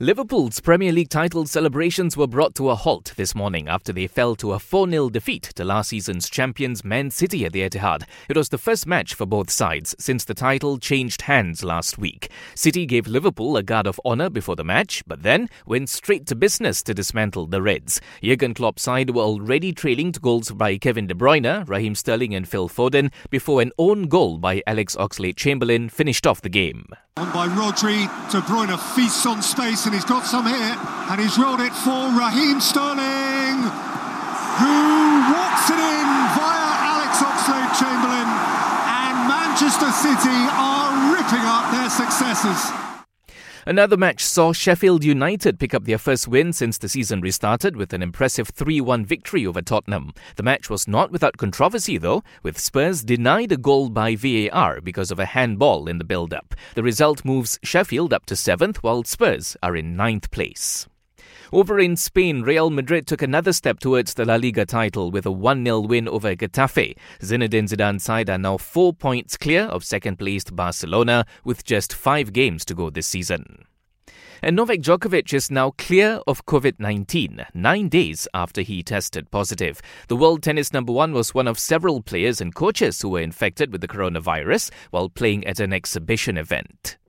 Liverpool's Premier League title celebrations were brought to a halt this morning after they fell to a 4 0 defeat to last season's champions Man City at the Etihad. It was the first match for both sides since the title changed hands last week. City gave Liverpool a guard of honour before the match, but then went straight to business to dismantle the Reds. Jurgen Klopp's side were already trailing to goals by Kevin De Bruyne, Raheem Sterling, and Phil Foden before an own goal by Alex Oxlade Chamberlain finished off the game. On by Rodri, De Bruyne feasts on space and he's got some here and he's rolled it for Raheem Sterling who walks it in via Alex Oxlade-Chamberlain and Manchester City are ripping up their successes. Another match saw Sheffield United pick up their first win since the season restarted with an impressive 3 1 victory over Tottenham. The match was not without controversy, though, with Spurs denied a goal by VAR because of a handball in the build up. The result moves Sheffield up to seventh, while Spurs are in ninth place. Over in Spain, Real Madrid took another step towards the La Liga title with a 1 0 win over Getafe. Zinedine Zidane's side are now four points clear of second placed Barcelona with just five games to go this season. And Novak Djokovic is now clear of COVID 19, nine days after he tested positive. The world tennis number one was one of several players and coaches who were infected with the coronavirus while playing at an exhibition event.